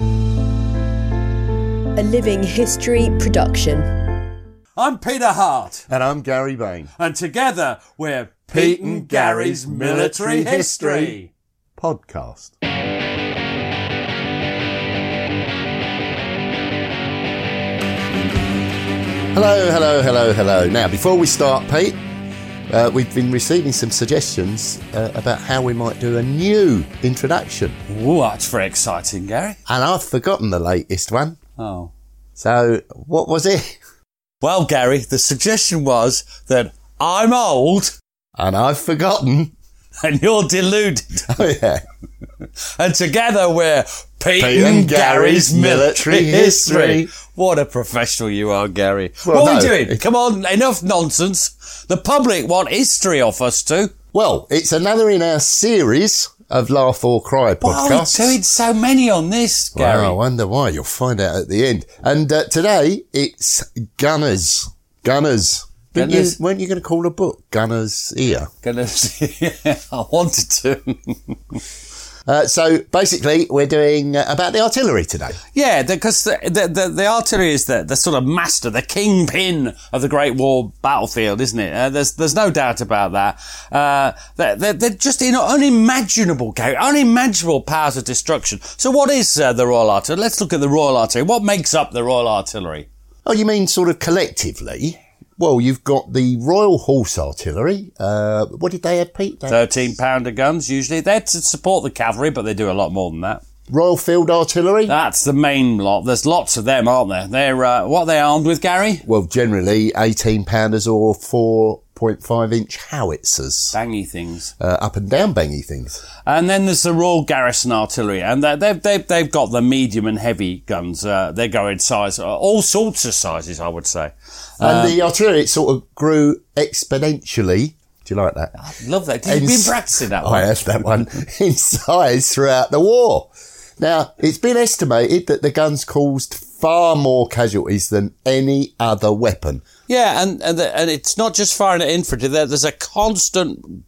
A Living History production. I'm Peter Hart, And I'm Gary Bain. and together we're Pete and Gary's Military History. Podcast. Hello, hello, hello, hello. Now, before we start, Pete, uh, we've been receiving some suggestions uh, about how we might do a new introduction. Ooh, that's very exciting, Gary. And I've forgotten the latest one. Oh. So, what was it? Well, Gary, the suggestion was that I'm old And I've forgotten. and you're deluded. Oh, yeah. And together we're Pete, Pete and Gary's Military History. What a professional you are, Gary. Well, what are we doing? Come on, enough nonsense. The public want history off us too. Well, it's another in our series of Laugh or Cry Why are we podcasts. doing so many on this, Gary? Well, I wonder why. You'll find out at the end. And uh, today it's Gunners. Gunners. Didn't you, Gunners. weren't you going to call a book Gunners Ear? Gonna yeah, I wanted to. Uh, so basically, we're doing uh, about the artillery today. yeah, because the, the, the, the artillery is the, the sort of master, the kingpin of the Great War battlefield, isn't it? Uh, there's there's no doubt about that. Uh, they're, they're, just you know, unimaginable, unimaginable powers of destruction. So what is uh, the Royal Artillery? Let's look at the Royal Artillery. What makes up the Royal Artillery? Oh, you mean sort of collectively? Well, you've got the Royal Horse Artillery. Uh, what did they have, Pete? They- 13 pounder guns usually. They're to support the cavalry, but they do a lot more than that. Royal Field Artillery. That's the main lot. There's lots of them, aren't there? They're, uh, what are they armed with, Gary? well, generally 18 pounders or 4.5 inch howitzers. Bangy things. Uh, up and down bangy things. And then there's the Royal Garrison Artillery, and they- they've, they've, they've got the medium and heavy guns. Uh, they go in size, uh, all sorts of sizes, I would say. And the artillery, it sort of grew exponentially. Do you like that? I love that. You've In been practicing that I one. have that one in size throughout the war. Now, it's been estimated that the guns caused far more casualties than any other weapon. Yeah, and and, the, and it's not just firing at infantry. There, there's a constant,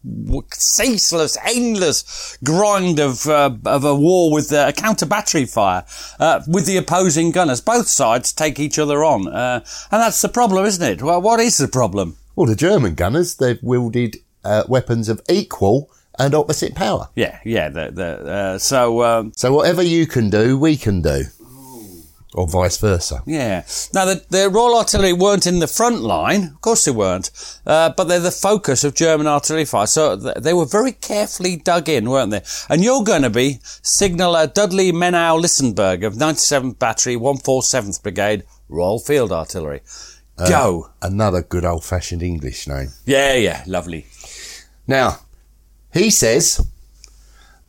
ceaseless, endless grind of uh, of a war with uh, counter battery fire uh, with the opposing gunners. Both sides take each other on, uh, and that's the problem, isn't it? Well, what is the problem? Well, the German gunners, they've wielded uh, weapons of equal and opposite power. Yeah, yeah. The, the, uh, so um, So whatever you can do, we can do. Or vice versa. Yeah. Now, the, the Royal Artillery weren't in the front line. Of course they weren't. Uh, but they're the focus of German artillery fire. So th- they were very carefully dug in, weren't they? And you're going to be Signaller Dudley Menaud Lissenburg of 97th Battery, 147th Brigade, Royal Field Artillery. Go. Another good old fashioned English name. Yeah, yeah. Lovely. Now, he says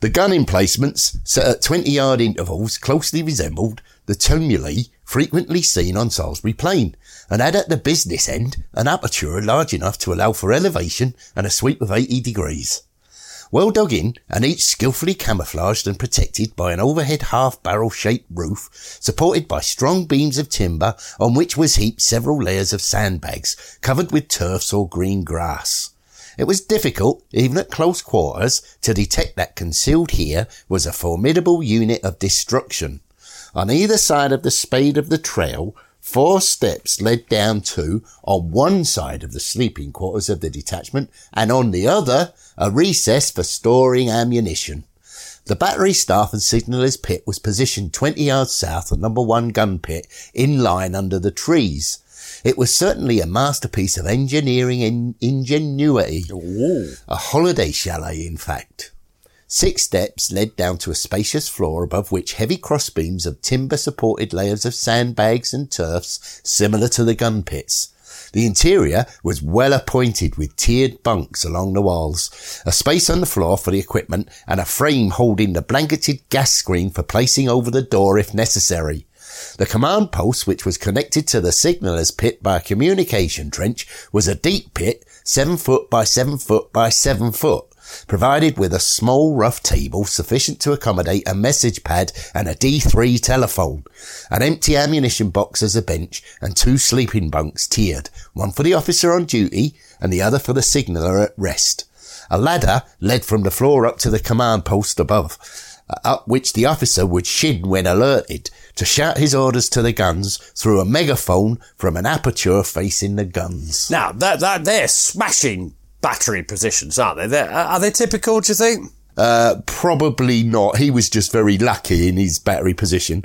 the gun emplacements set at 20 yard intervals closely resembled the tumuli frequently seen on Salisbury Plain and had at the business end an aperture large enough to allow for elevation and a sweep of 80 degrees. Well dug in and each skillfully camouflaged and protected by an overhead half barrel shaped roof supported by strong beams of timber on which was heaped several layers of sandbags covered with turfs or green grass. It was difficult, even at close quarters, to detect that concealed here was a formidable unit of destruction. On either side of the spade of the trail, four steps led down to, on one side of the sleeping quarters of the detachment, and on the other, a recess for storing ammunition. The battery staff and signaller's pit was positioned 20 yards south of number one gun pit in line under the trees. It was certainly a masterpiece of engineering and ingenuity. A holiday chalet, in fact. Six steps led down to a spacious floor above which heavy crossbeams of timber supported layers of sandbags and turfs similar to the gun pits. The interior was well appointed with tiered bunks along the walls, a space on the floor for the equipment, and a frame holding the blanketed gas screen for placing over the door if necessary. The command post, which was connected to the signaller's pit by a communication trench, was a deep pit, seven foot by seven foot by seven foot, provided with a small rough table sufficient to accommodate a message pad and a D3 telephone, an empty ammunition box as a bench, and two sleeping bunks tiered, one for the officer on duty and the other for the signaller at rest. A ladder led from the floor up to the command post above, uh, up which the officer would shin when alerted to shout his orders to the guns through a megaphone from an aperture facing the guns. Now, that, that, they're smashing battery positions, aren't they? They're, are they typical, do you think? Uh, probably not. He was just very lucky in his battery position.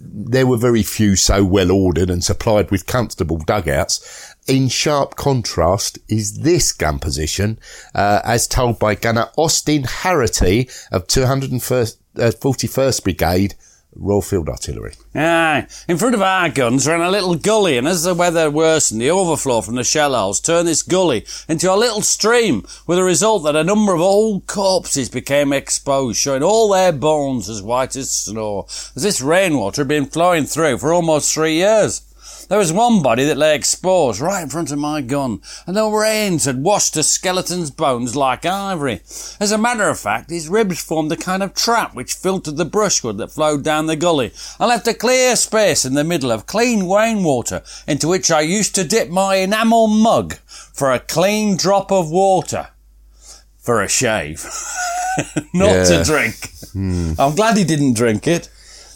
There were very few so well ordered and supplied with comfortable dugouts. In sharp contrast is this gun position, uh, as told by gunner Austin Harrity of 241st uh, Brigade, Royal Field Artillery. Aye. In front of our guns ran a little gully, and as the weather worsened, the overflow from the shell holes turned this gully into a little stream, with the result that a number of old corpses became exposed, showing all their bones as white as snow, as this rainwater had been flowing through for almost three years. There was one body that lay exposed right in front of my gun, and the rains had washed the skeleton's bones like ivory. As a matter of fact, his ribs formed a kind of trap which filtered the brushwood that flowed down the gully, and left a clear space in the middle of clean rainwater, into which I used to dip my enamel mug for a clean drop of water. For a shave. Not Yeah. to drink. Hmm. I'm glad he didn't drink it.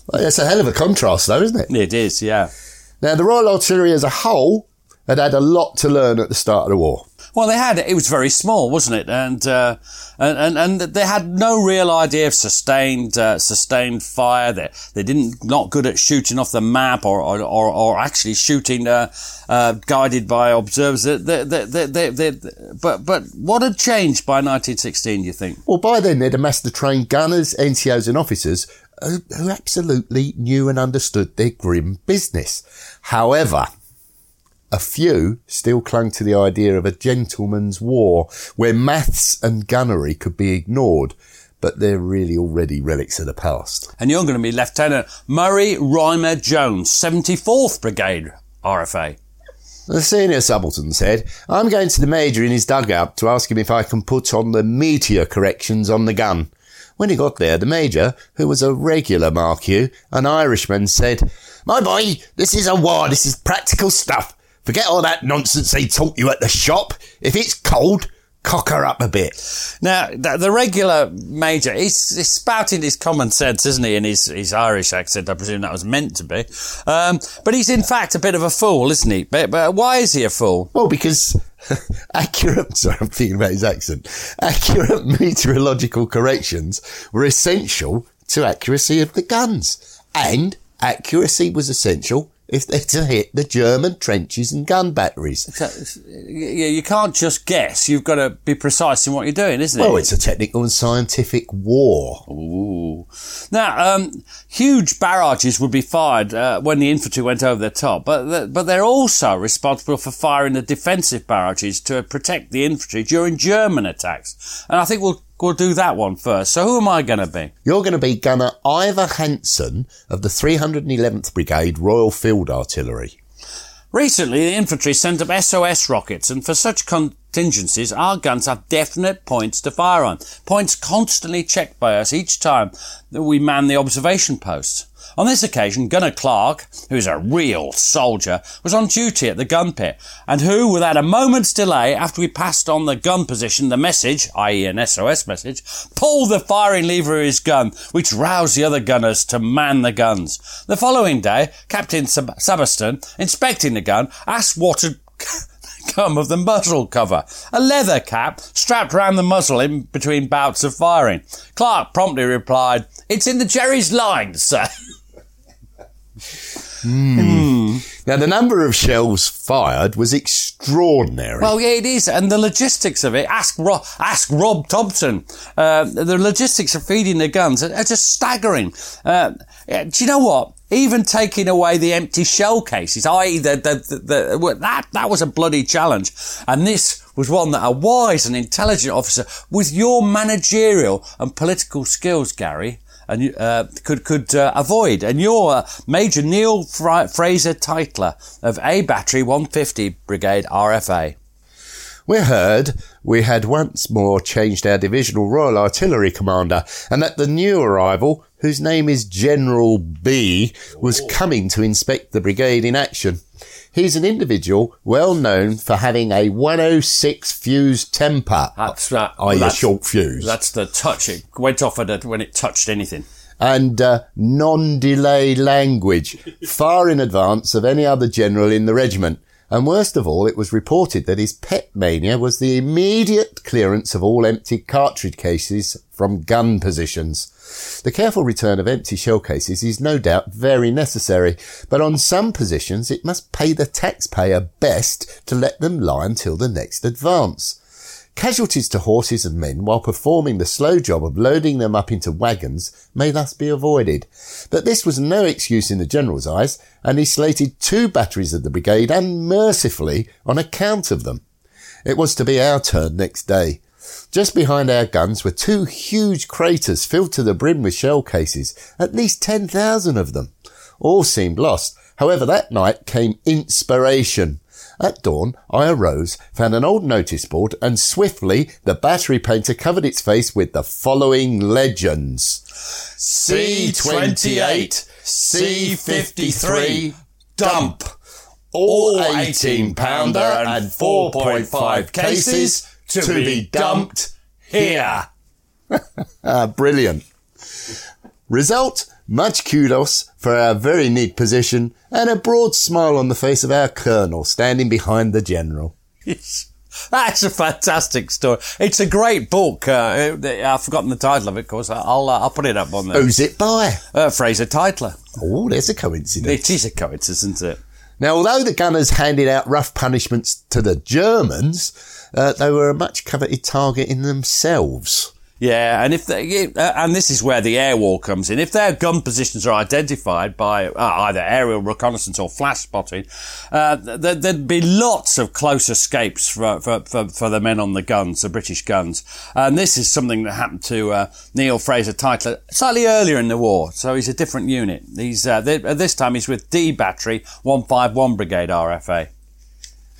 Well, that's a hell of a contrast, though, isn't it? It is, yeah. Now, the Royal Artillery as a whole had had a lot to learn at the start of the war. Well, they had it was very small, wasn't it? And uh, and, and they had no real idea of sustained uh, sustained fire. They they didn't not good at shooting off the map or or, or, or actually shooting uh, uh, guided by observers. They, they, they, they, they, but but what had changed by 1916? Do you think? Well, by then they'd amassed the trained gunners, NCOs and officers who, absolutely knew and understood their grim business. However, a few still clung to the idea of a gentleman's war where maths and gunnery could be ignored, but they're really already relics of the past. And you're going to be Lieutenant Murray Rymer Jones, 74th Brigade RFA. The senior subaltern said, I'm going to the major in his dugout to ask him if I can put on the meteor corrections on the gun. When he got there, the major, who was a regular Mark you, an Irishman, said, My boy, this is a war, this is practical stuff. Forget all that nonsense they taught you at the shop. If it's cold, cock her up a bit. Now, the, the regular major, he's, he's spouting his common sense, isn't he, in his, his Irish accent? I presume that was meant to be. Um, but he's in fact a bit of a fool, isn't he? But, but why is he a fool? Well, because accurate, sorry, I'm thinking about his accent. Accurate meteorological corrections were essential to accuracy of the guns. And accuracy was essential if they're to hit the German trenches and gun batteries. So, yeah, you can't just guess. You've got to be precise in what you're doing, isn't it? Well, it's a technical and scientific war. Ooh. Now, um, huge barrages would be fired uh, when the infantry went over the top, but th- but they're also responsible for firing the defensive barrages to protect the infantry during German attacks. And I think we'll we'll do that one first. So who am I going to be? You're going to be Gunner Ivor Hanson of the 311th Brigade Royal Field Artillery. Recently, the infantry sent up SOS rockets, and for such contingencies, our guns have definite points to fire on. Points constantly checked by us each time that we man the observation posts. On this occasion, Gunner Clark, who's a real soldier, was on duty at the gun pit, and who, without a moment's delay, after we passed on the gun position the message, i.e. an SOS message, pulled the firing lever of his gun, which roused the other gunners to man the guns. The following day, Captain Sabaston, inspecting the gun, asked what had come of the muzzle cover, a leather cap strapped round the muzzle in between bouts of firing. Clark promptly replied, It's in the Jerry's line, sir. Now, the number of shells fired was extraordinary. Well, yeah, it is, and the logistics of it. Ask Rob, ask Rob Thompson. Uh, the logistics of feeding the guns are, are just staggering. Uh, do you know what? Even taking away the empty shell cases, i.e., the, the, the, the, that that was a bloody challenge, and this was one that a wise and intelligent officer with your managerial and political skills, Gary, and uh, could could uh, avoid. And you're uh, Major Neil Fra- Fraser Tytler of A Battery 150 Brigade RFA. We heard we had once more changed our divisional Royal Artillery commander, and that the new arrival, whose name is General B, was coming to inspect the brigade in action. He's an individual well known for having a 106 fuse temper, That's that. a that's- short fuse, That's the touch. It went off at it when it touched anything. and uh, non-delay language, far in advance of any other general in the regiment. And worst of all, it was reported that his pet mania was the immediate clearance of all empty cartridge cases from gun positions. The careful return of empty shell cases is no doubt very necessary, but on some positions it must pay the taxpayer best to let them lie until the next advance. Casualties to horses and men while performing the slow job of loading them up into wagons may thus be avoided. But this was no excuse in the General's eyes, and he slated two batteries of the brigade unmercifully on account of them. It was to be our turn next day. Just behind our guns were two huge craters filled to the brim with shell cases, at least 10,000 of them. All seemed lost. However, that night came inspiration. At dawn, I arose, found an old notice board, and swiftly the battery painter covered its face with the following legends. C28, C53, dump. All 18 pounder and 4.5 cases to be dumped here. ah, brilliant. Result, much kudos for our very neat position and a broad smile on the face of our colonel standing behind the general. Yes. That's a fantastic story. It's a great book. Uh, I've forgotten the title of it, of course. I'll uh, I'll put it up on there. Who's it by? Uh, Fraser Tytler. Oh, there's a coincidence. It is a coincidence, isn't it? Now, although the gunners handed out rough punishments to the Germans, uh, they were a much coveted target in themselves. Yeah, and if they, uh, and this is where the air war comes in. If their gun positions are identified by uh, either aerial reconnaissance or flash spotting, uh, there'd be lots of close escapes for, for, for, for the men on the guns, the British guns. And this is something that happened to uh, Neil Fraser Tytler slightly earlier in the war. So he's a different unit. He's uh, th- at this time he's with D Battery 151 Brigade RFA.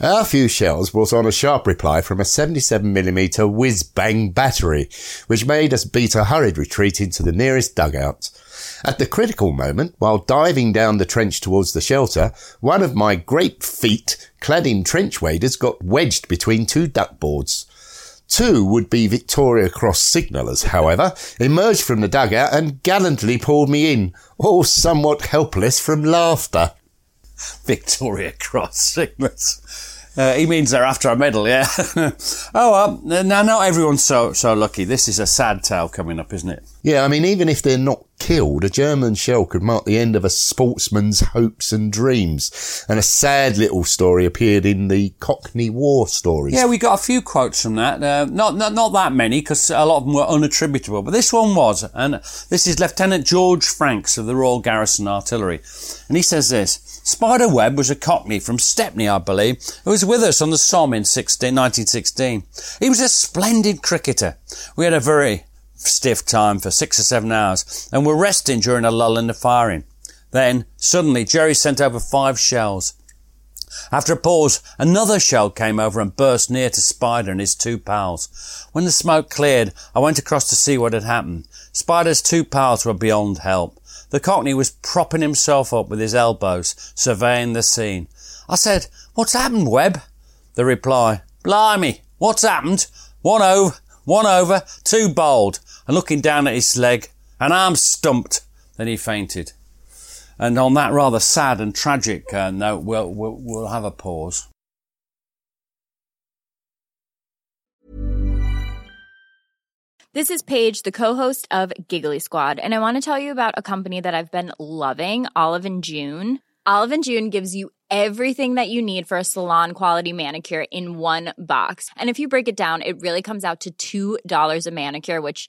Our few shells brought on a sharp reply from a 77mm whiz bang battery, which made us beat a hurried retreat into the nearest dugout. At the critical moment, while diving down the trench towards the shelter, one of my great feet, clad in trench waders, got wedged between two duckboards. Two would-be Victoria Cross signallers, however, emerged from the dugout and gallantly pulled me in, all somewhat helpless from laughter. Victoria Cross signals. Uh, he means they're after a medal, yeah. oh well, now not everyone's so so lucky. This is a sad tale coming up, isn't it? Yeah, I mean, even if they're not killed, a German shell could mark the end of a sportsman's hopes and dreams. And a sad little story appeared in the Cockney War stories. Yeah, we got a few quotes from that. Uh, not, not not that many because a lot of them were unattributable, but this one was. And this is Lieutenant George Franks of the Royal Garrison Artillery, and he says this. Spider Webb was a Cockney from Stepney, I believe, who was with us on the Somme in 16, 1916. He was a splendid cricketer. We had a very stiff time for six or seven hours and were resting during a lull in the firing. Then, suddenly, Jerry sent over five shells. After a pause, another shell came over and burst near to Spider and his two pals. When the smoke cleared, I went across to see what had happened. Spider's two pals were beyond help. The Cockney was propping himself up with his elbows, surveying the scene. I said, What's happened, Webb? The reply, Blimey, what's happened? One over, one over, two bowled, and looking down at his leg, an arm stumped, then he fainted. And on that rather sad and tragic uh, note, we'll, we'll, we'll have a pause. This is Paige, the co-host of Giggly Squad, and I want to tell you about a company that I've been loving, Olive and June. Olive and June gives you everything that you need for a salon quality manicure in one box. And if you break it down, it really comes out to $2 a manicure, which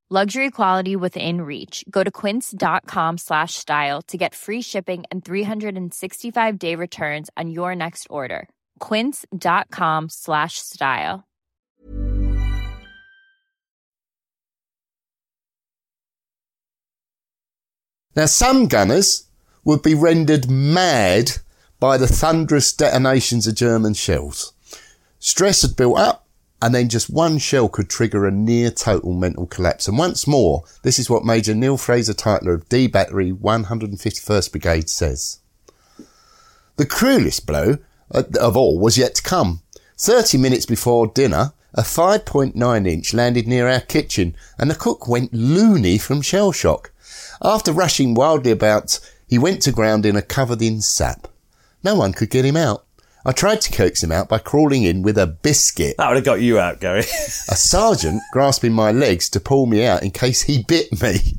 Luxury quality within reach. Go to quince.com slash style to get free shipping and 365 day returns on your next order. Quince.com slash style. Now, some gunners would be rendered mad by the thunderous detonations of German shells. Stress had built up, and then just one shell could trigger a near total mental collapse. And once more, this is what Major Neil Fraser Tytler of D Battery 151st Brigade says. The cruelest blow uh, of all was yet to come. 30 minutes before dinner, a 5.9 inch landed near our kitchen and the cook went loony from shell shock. After rushing wildly about, he went to ground in a covered in sap. No one could get him out. I tried to coax him out by crawling in with a biscuit. That would have got you out, Gary. a sergeant grasping my legs to pull me out in case he bit me.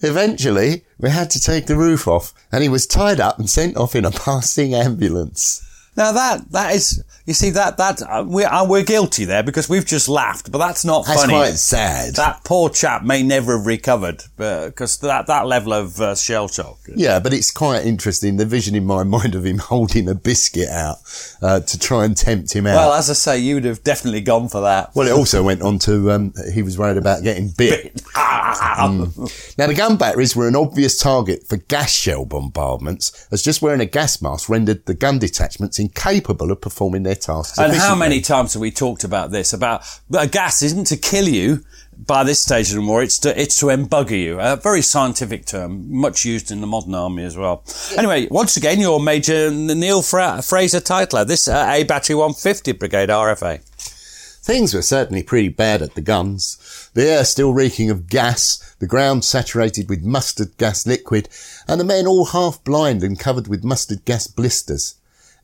Eventually, we had to take the roof off and he was tied up and sent off in a passing ambulance. Now that, that is, you see, that, that, uh, we're, uh, we're guilty there because we've just laughed, but that's not That's funny. quite sad. That poor chap may never have recovered because that, that level of uh, shell shock. Yeah, but it's quite interesting. The vision in my mind of him holding a biscuit out uh, to try and tempt him out. Well, as I say, you would have definitely gone for that. Well, it also went on to um, he was worried about getting bit. Mm. Now, the gun batteries were an obvious target for gas shell bombardments, as just wearing a gas mask rendered the gun detachments incapable of performing their tasks. And how many times have we talked about this? About a gas isn't to kill you by this stage of the war; it's to it's to embugger you. A very scientific term, much used in the modern army as well. Anyway, once again, your Major Neil Fra- Fraser Tytler, this uh, A Battery 150 Brigade RFA. Things were certainly pretty bad at the guns. The air still reeking of gas, the ground saturated with mustard gas liquid, and the men all half blind and covered with mustard gas blisters.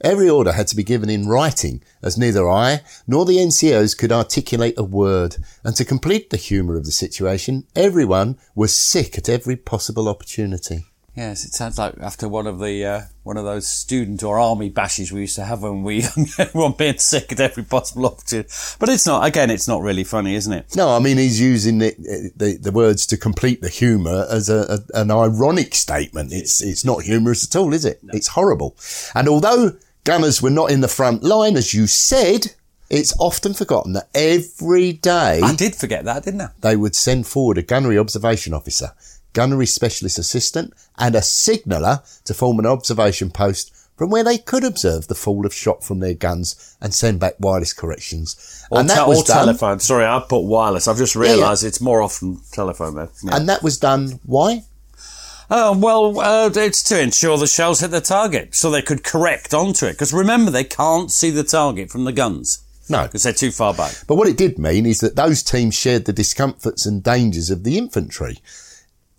Every order had to be given in writing, as neither I nor the NCOs could articulate a word, and to complete the humour of the situation, everyone was sick at every possible opportunity. Yes, it sounds like after one of the uh, one of those student or army bashes we used to have when we everyone being sick at every possible opportunity. But it's not. Again, it's not really funny, isn't it? No, I mean he's using the the, the words to complete the humour as a, a, an ironic statement. It's it's not humorous at all, is it? It's horrible. And although gunners were not in the front line, as you said, it's often forgotten that every day I did forget that, didn't I? they would send forward a gunnery observation officer, gunnery specialist assistant, and a signaller to form an observation post from where they could observe the fall of shot from their guns and send back wireless corrections. Or, and te- that was done, telephone. Sorry, I put wireless. I've just yeah. realised it's more often telephone there. Yeah. and that was done. Why? Oh, well, uh, it's to ensure the shells hit the target so they could correct onto it. Because remember, they can't see the target from the guns. No. Because they're too far back. But what it did mean is that those teams shared the discomforts and dangers of the infantry.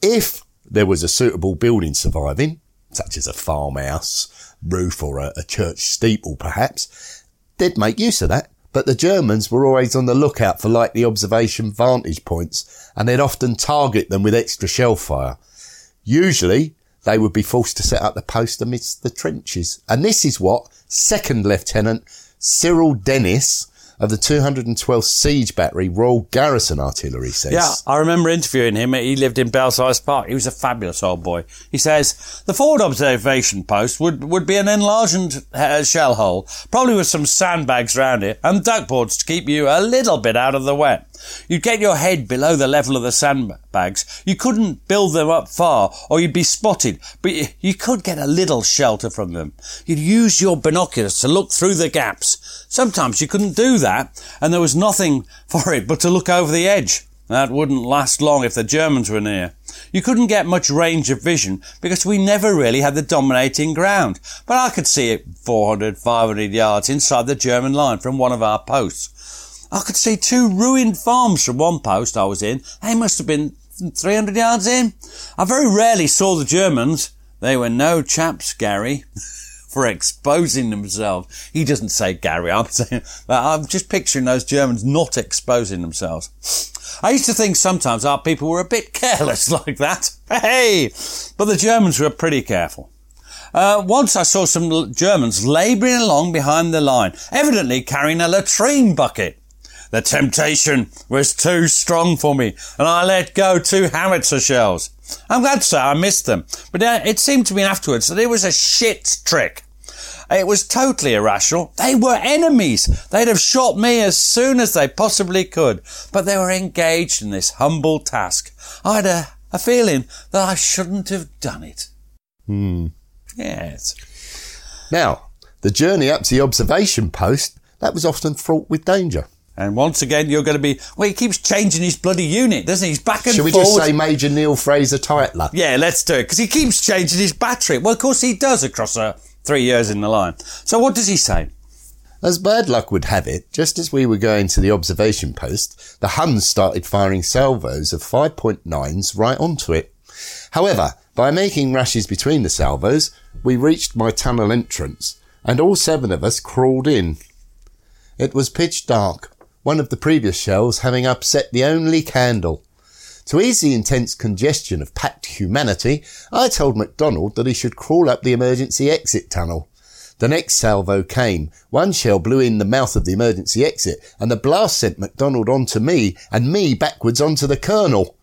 If there was a suitable building surviving, such as a farmhouse, roof or a, a church steeple perhaps, they'd make use of that. But the Germans were always on the lookout for likely observation vantage points and they'd often target them with extra shell fire. Usually they would be forced to set up the post amidst the trenches. And this is what Second Lieutenant Cyril Dennis of the 212th Siege Battery Royal Garrison Artillery says. Yeah, I remember interviewing him. He lived in Belsize Park. He was a fabulous old boy. He says the forward observation post would, would be an enlarged uh, shell hole, probably with some sandbags round it and duckboards to keep you a little bit out of the wet. You'd get your head below the level of the sandbags. You couldn't build them up far or you'd be spotted, but you, you could get a little shelter from them. You'd use your binoculars to look through the gaps. Sometimes you couldn't do that and there was nothing for it but to look over the edge. That wouldn't last long if the Germans were near. You couldn't get much range of vision because we never really had the dominating ground. But I could see it 400, 500 yards inside the German line from one of our posts. I could see two ruined farms from one post I was in. They must have been 300 yards in. I very rarely saw the Germans. They were no chaps, Gary, for exposing themselves. He doesn't say Gary, I'm saying, I'm just picturing those Germans not exposing themselves. I used to think sometimes our people were a bit careless like that. Hey! But the Germans were pretty careful. Uh, once I saw some Germans labouring along behind the line, evidently carrying a latrine bucket. The temptation was too strong for me, and I let go two howitzer shells. I'm glad say I missed them, but uh, it seemed to me afterwards that it was a shit trick. It was totally irrational. They were enemies. They'd have shot me as soon as they possibly could, but they were engaged in this humble task. I had a, a feeling that I shouldn't have done it. Hmm. Yes. Now, the journey up to the observation post, that was often fraught with danger. And once again, you're going to be. Well, he keeps changing his bloody unit, doesn't he? He's back and Shall we forward. just say Major Neil Fraser Tytler? Yeah, let's do it because he keeps changing his battery. Well, of course he does across uh, three years in the line. So what does he say? As bad luck would have it, just as we were going to the observation post, the Huns started firing salvos of 5.9s right onto it. However, by making rushes between the salvos, we reached my tunnel entrance, and all seven of us crawled in. It was pitch dark, one of the previous shells having upset the only candle. To ease the intense congestion of packed humanity, I told MacDonald that he should crawl up the emergency exit tunnel. The next salvo came. One shell blew in the mouth of the emergency exit, and the blast sent MacDonald onto me, and me backwards onto the colonel.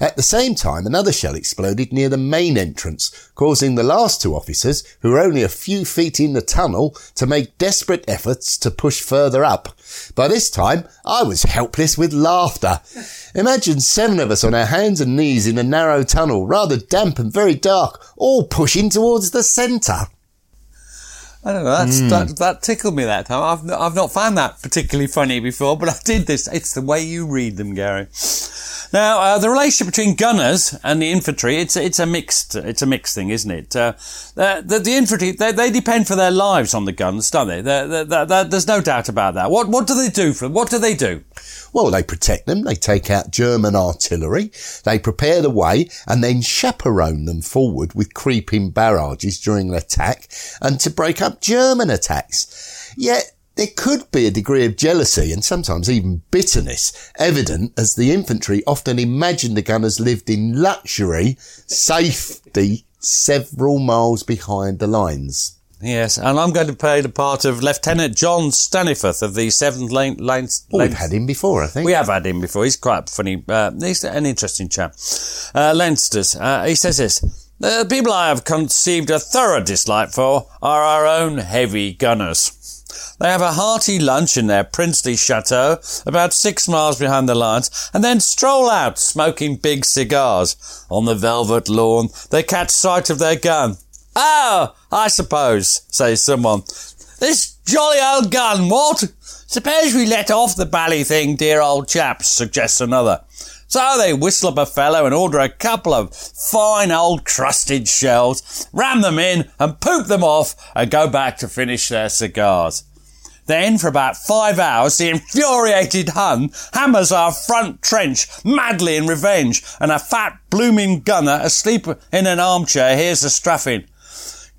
At the same time, another shell exploded near the main entrance, causing the last two officers, who were only a few feet in the tunnel, to make desperate efforts to push further up. By this time, I was helpless with laughter. Imagine seven of us on our hands and knees in a narrow tunnel, rather damp and very dark, all pushing towards the centre. I don't know. That's, that, that tickled me that time. I've, not- I've not found that particularly funny before, but I did this. It's the way you read them, Gary. Now, uh, the relationship between gunners and the infantry, it's, it's a mixed, it's a mixed thing, isn't it? Uh, the, the, infantry, they, they depend for their lives on the guns, don't they? They're- they're- they're- there's no doubt about that. What, what do they do for, them? what do they do? Well, they protect them, they take out German artillery, they prepare the way, and then chaperone them forward with creeping barrages during an attack, and to break up German attacks. Yet, there could be a degree of jealousy and sometimes even bitterness evident as the infantry often imagined the gunners lived in luxury, safety several miles behind the lines. Yes, and I'm going to play the part of Lieutenant John Staniforth of the 7th Lane... Lane, Well, we've had him before, I think. We have had him before. He's quite funny. Uh, he's an interesting chap. Uh, Leinster's. Uh, he says this. The people I have conceived a thorough dislike for are our own heavy gunners. They have a hearty lunch in their princely chateau, about six miles behind the lines, and then stroll out smoking big cigars. On the velvet lawn, they catch sight of their gun. Oh, I suppose, says someone. This jolly old gun, what? Suppose we let off the bally thing, dear old chaps, suggests another. So they whistle up a fellow and order a couple of fine old crusted shells, ram them in and poop them off and go back to finish their cigars. Then, for about five hours, the infuriated Hun hammers our front trench madly in revenge, and a fat blooming gunner asleep in an armchair hears the straffing,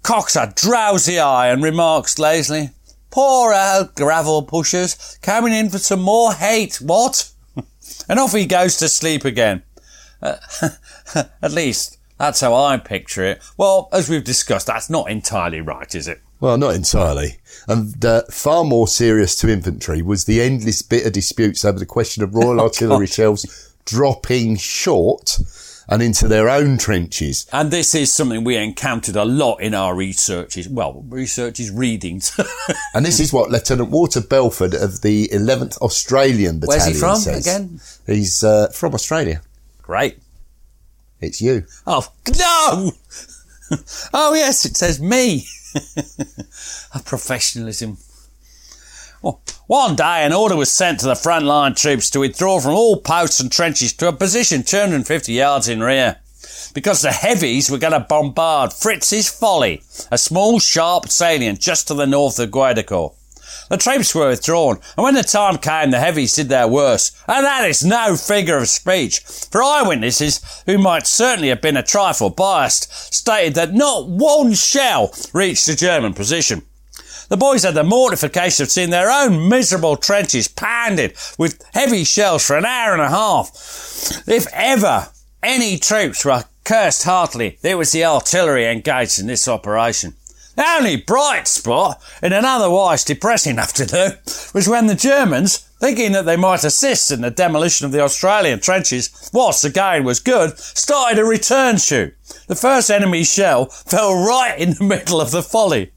cocks a drowsy eye and remarks lazily, Poor old gravel pushers, coming in for some more hate, what? And off he goes to sleep again. Uh, at least, that's how I picture it. Well, as we've discussed, that's not entirely right, is it? Well, not entirely. And uh, far more serious to infantry was the endless bitter disputes over the question of Royal Oh, Artillery God. shells dropping short and into their own trenches. And this is something we encountered a lot in our researches. Well, researches, readings. And this is what Lieutenant Walter Belford of the 11th Australian Where's Battalion he from says. again? He's uh, from Australia. Great. It's you. Oh, no! oh, yes, it says me. a professionalism. One day, an order was sent to the frontline troops to withdraw from all posts and trenches to a position 250 yards in rear. Because the heavies were going to bombard Fritz's Folly, a small, sharp salient just to the north of Gueudecourt. The troops were withdrawn, and when the time came, the heavies did their worst. And that is no figure of speech, for eyewitnesses, who might certainly have been a trifle biased, stated that not one shell reached the German position. The boys had the mortification of seeing their own miserable trenches pounded with heavy shells for an hour and a half. If ever any troops were cursed heartily, it was the artillery engaged in this operation. The only bright spot in an otherwise depressing afternoon was when the Germans, thinking that they might assist in the demolition of the Australian trenches whilst the going was good, started a return shoot. The first enemy shell fell right in the middle of the folly.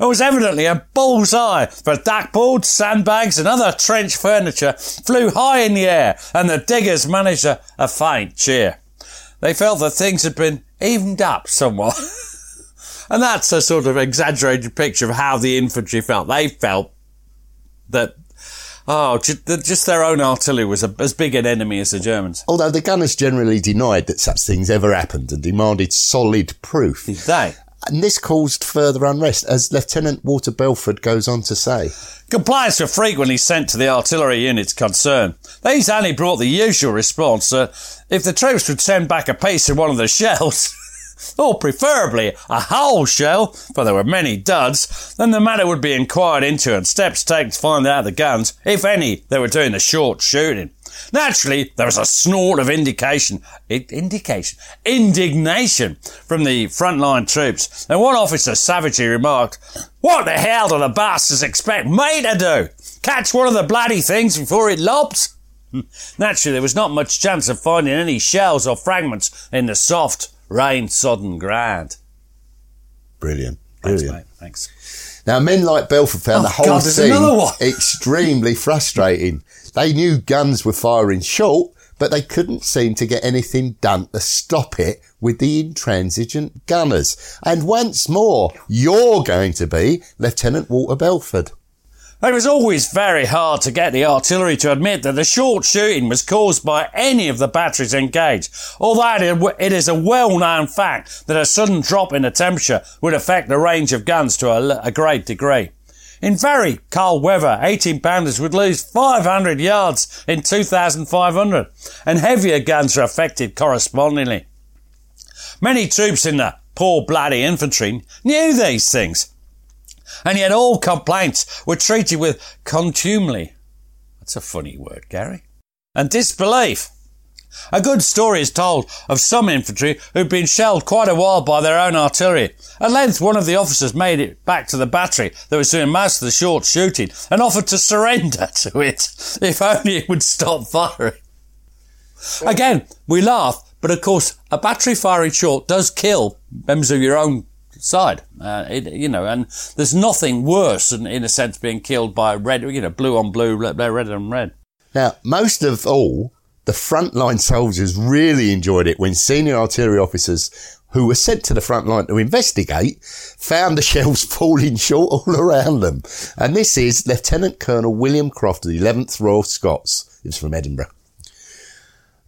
It was evidently a bullseye, for duckboards, sandbags, and other trench furniture flew high in the air, and the diggers managed a, a faint cheer. They felt that things had been evened up somewhat. and that's a sort of exaggerated picture of how the infantry felt. They felt that, oh, just their own artillery was a, as big an enemy as the Germans. Although the gunners generally denied that such things ever happened and demanded solid proof. Did they? And this caused further unrest, as Lieutenant Walter Belford goes on to say. Complaints were frequently sent to the artillery units concerned. These only brought the usual response that if the troops would send back a piece of one of the shells, or preferably a whole shell, for there were many duds, then the matter would be inquired into and steps taken to find out the guns, if any, they were doing the short shooting. Naturally, there was a snort of indication, indication, indignation from the frontline troops, and one officer savagely remarked, What the hell do the bastards expect me to do? Catch one of the bloody things before it lobs? Naturally, there was not much chance of finding any shells or fragments in the soft, rain-sodden ground. Brilliant. Thanks, mate. Thanks. Now, men like Belford found Oh, the whole God, scene extremely frustrating. They knew guns were firing short, but they couldn't seem to get anything done to stop it with the intransigent gunners. And once more, you're going to be Lieutenant Walter Belford. It was always very hard to get the artillery to admit that the short shooting was caused by any of the batteries engaged, although it- is a well-known fact that a sudden drop in the temperature would affect the range of guns to a, a great degree. In very cold weather, 18 pounders would lose 500 yards in 2,500, and heavier guns are affected correspondingly. Many troops in the poor bloody infantry knew these things, and yet all complaints were treated with contumely. That's a funny word, Gary. And disbelief. A good story is told of some infantry who'd been shelled quite a while by their own artillery. At length, one of the officers made it back to the battery that was doing most of the short shooting and offered to surrender to it if only it would stop firing. Again, we laugh, but of course, a battery firing short does kill members of your own side. Uh, it, you know, and there's nothing worse than, in a sense, being killed by red, you know, blue on blue, red, red on red. Now, most of all, the frontline soldiers really enjoyed it when senior artillery officers who were sent to the front line to investigate found the shells falling short all around them. And this is Lieutenant Colonel William Croft of the 11th Royal Scots. He was from Edinburgh.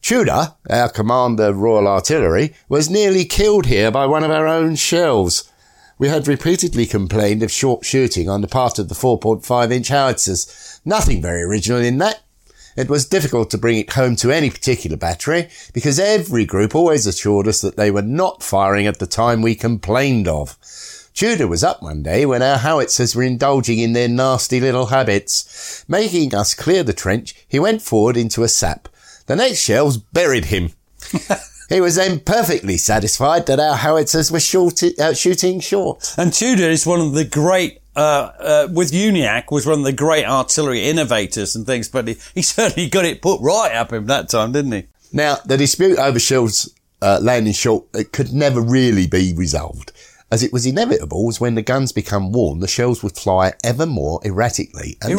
Tudor, our commander of Royal Artillery, was nearly killed here by one of our own shells. We had repeatedly complained of short shooting on the part of the 4.5 inch howitzers. Nothing very original in that. It was difficult to bring it home to any particular battery because every group always assured us that they were not firing at the time we complained of. Tudor was up one day when our howitzers were indulging in their nasty little habits. Making us clear the trench, he went forward into a sap. The next shells buried him. He was then perfectly satisfied that our howitzers were short, uh, shooting short. And Tudor is one of the great, uh, uh, with Uniacke, was one of the great artillery innovators and things, but he, he certainly got it put right up him that time, didn't he? Now, the dispute over shells uh, landing short it could never really be resolved, as it was inevitable as when the guns become worn, the shells would fly ever more erratically. And this-.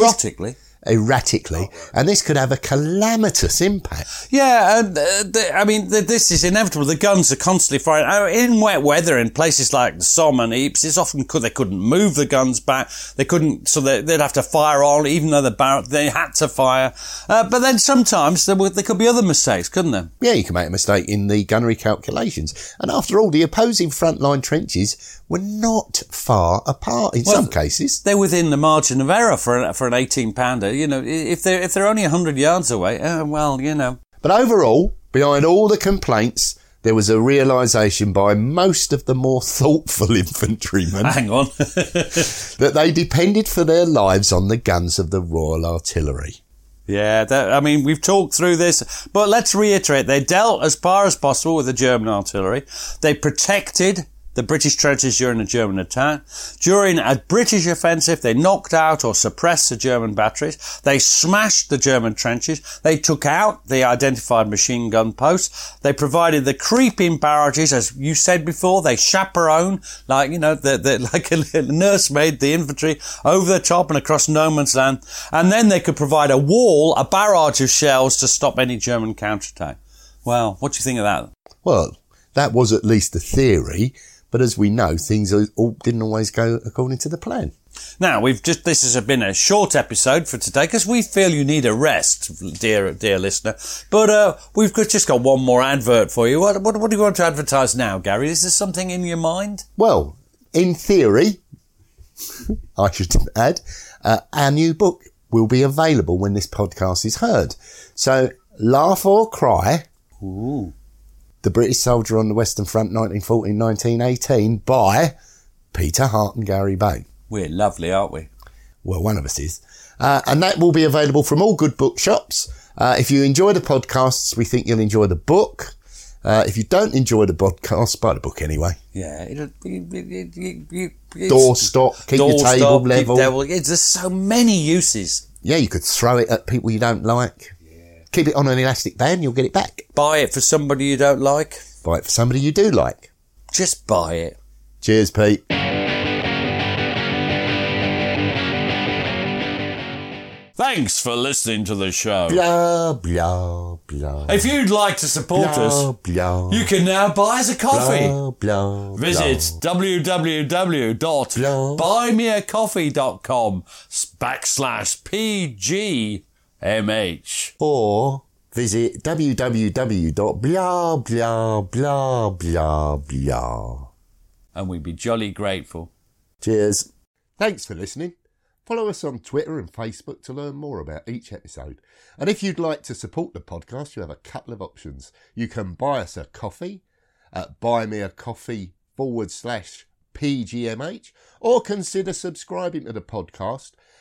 Erratically, and this could have a calamitous impact. Yeah, and uh, the, I mean, the, this is inevitable. The guns are constantly firing. Uh, In wet weather, in places like the Somme and Ypres, it's often could they couldn't move the guns back. They couldn't, so they, they'd have to fire on, even though the barrel they had to fire. Uh, but then sometimes there, were, there could be other mistakes, couldn't there? Yeah, you can make a mistake in the gunnery calculations. And after all, the opposing frontline trenches were not far apart in Well, some cases. They're within the margin of error for an, for an 18 pounder. You know, if they're, if they're only 100 yards away, uh, well, you know. But overall, behind all the complaints, there was a realisation by most of the more thoughtful infantrymen Hang on. that they depended for their lives on the guns of the Royal Artillery. Yeah, that, I mean, we've talked through this, but let's reiterate. They dealt as far as possible with the German artillery. They protected the British trenches during a German attack. During a British offensive, they knocked out or suppressed the German batteries. They smashed the German trenches. They took out the identified machine gun posts. They provided the creeping barrages, as you said before. They chaperone, like, you know, the, the, like a nursemaid, the infantry over the top and across no man's land. And then they could provide a wall, a barrage of shells to stop any German counterattack. Well, what do you think of that? Well, that was at least a theory, but as we know, things all didn't always go according to the plan. Now, we've just, this has been a short episode for today because we feel you need a rest, dear, dear listener. But, uh, we've got, just got one more advert for you. What, what, what do you want to advertise now, Gary? Is there something in your mind? Well, in theory, I should add, uh, our new book will be available when this podcast is heard. So, Laugh or Cry, The British Soldier on the Western Front 1914-1918 by Peter Hart and Gary Bain. We're lovely, aren't we? Well, one of us is. Uh, and that will be available from all good bookshops. Uh, if you enjoy the podcasts, we think you'll enjoy the book. Uh, if you don't enjoy the podcast, buy the book anyway. Yeah. It'll, you, you, you, you, Door stop, keep your table stop, keep level. table- yeah, There's so many uses. Yeah, you could throw it at people you don't like. Keep it on an elastic band, you'll get it back. Buy it for somebody you don't like. Buy it for somebody you do like. Just buy it. Cheers, Pete. Thanks for listening to the show. Blah, blah, blah. If you'd like to support blah, us, blah, you can now buy us a coffee. blah, blah, Visit www.buymeacoffee.com backslash PGMH. Blah. Or visit www.blah, blah, blah, blah, blah. And we'd be jolly grateful. Cheers. Thanks for listening. Follow us on Twitter and Facebook to learn more about each episode. And if you'd like to support the podcast, you have a couple of options. You can buy us a coffee at buymeacoffee forward slash PGMH or consider subscribing to the podcast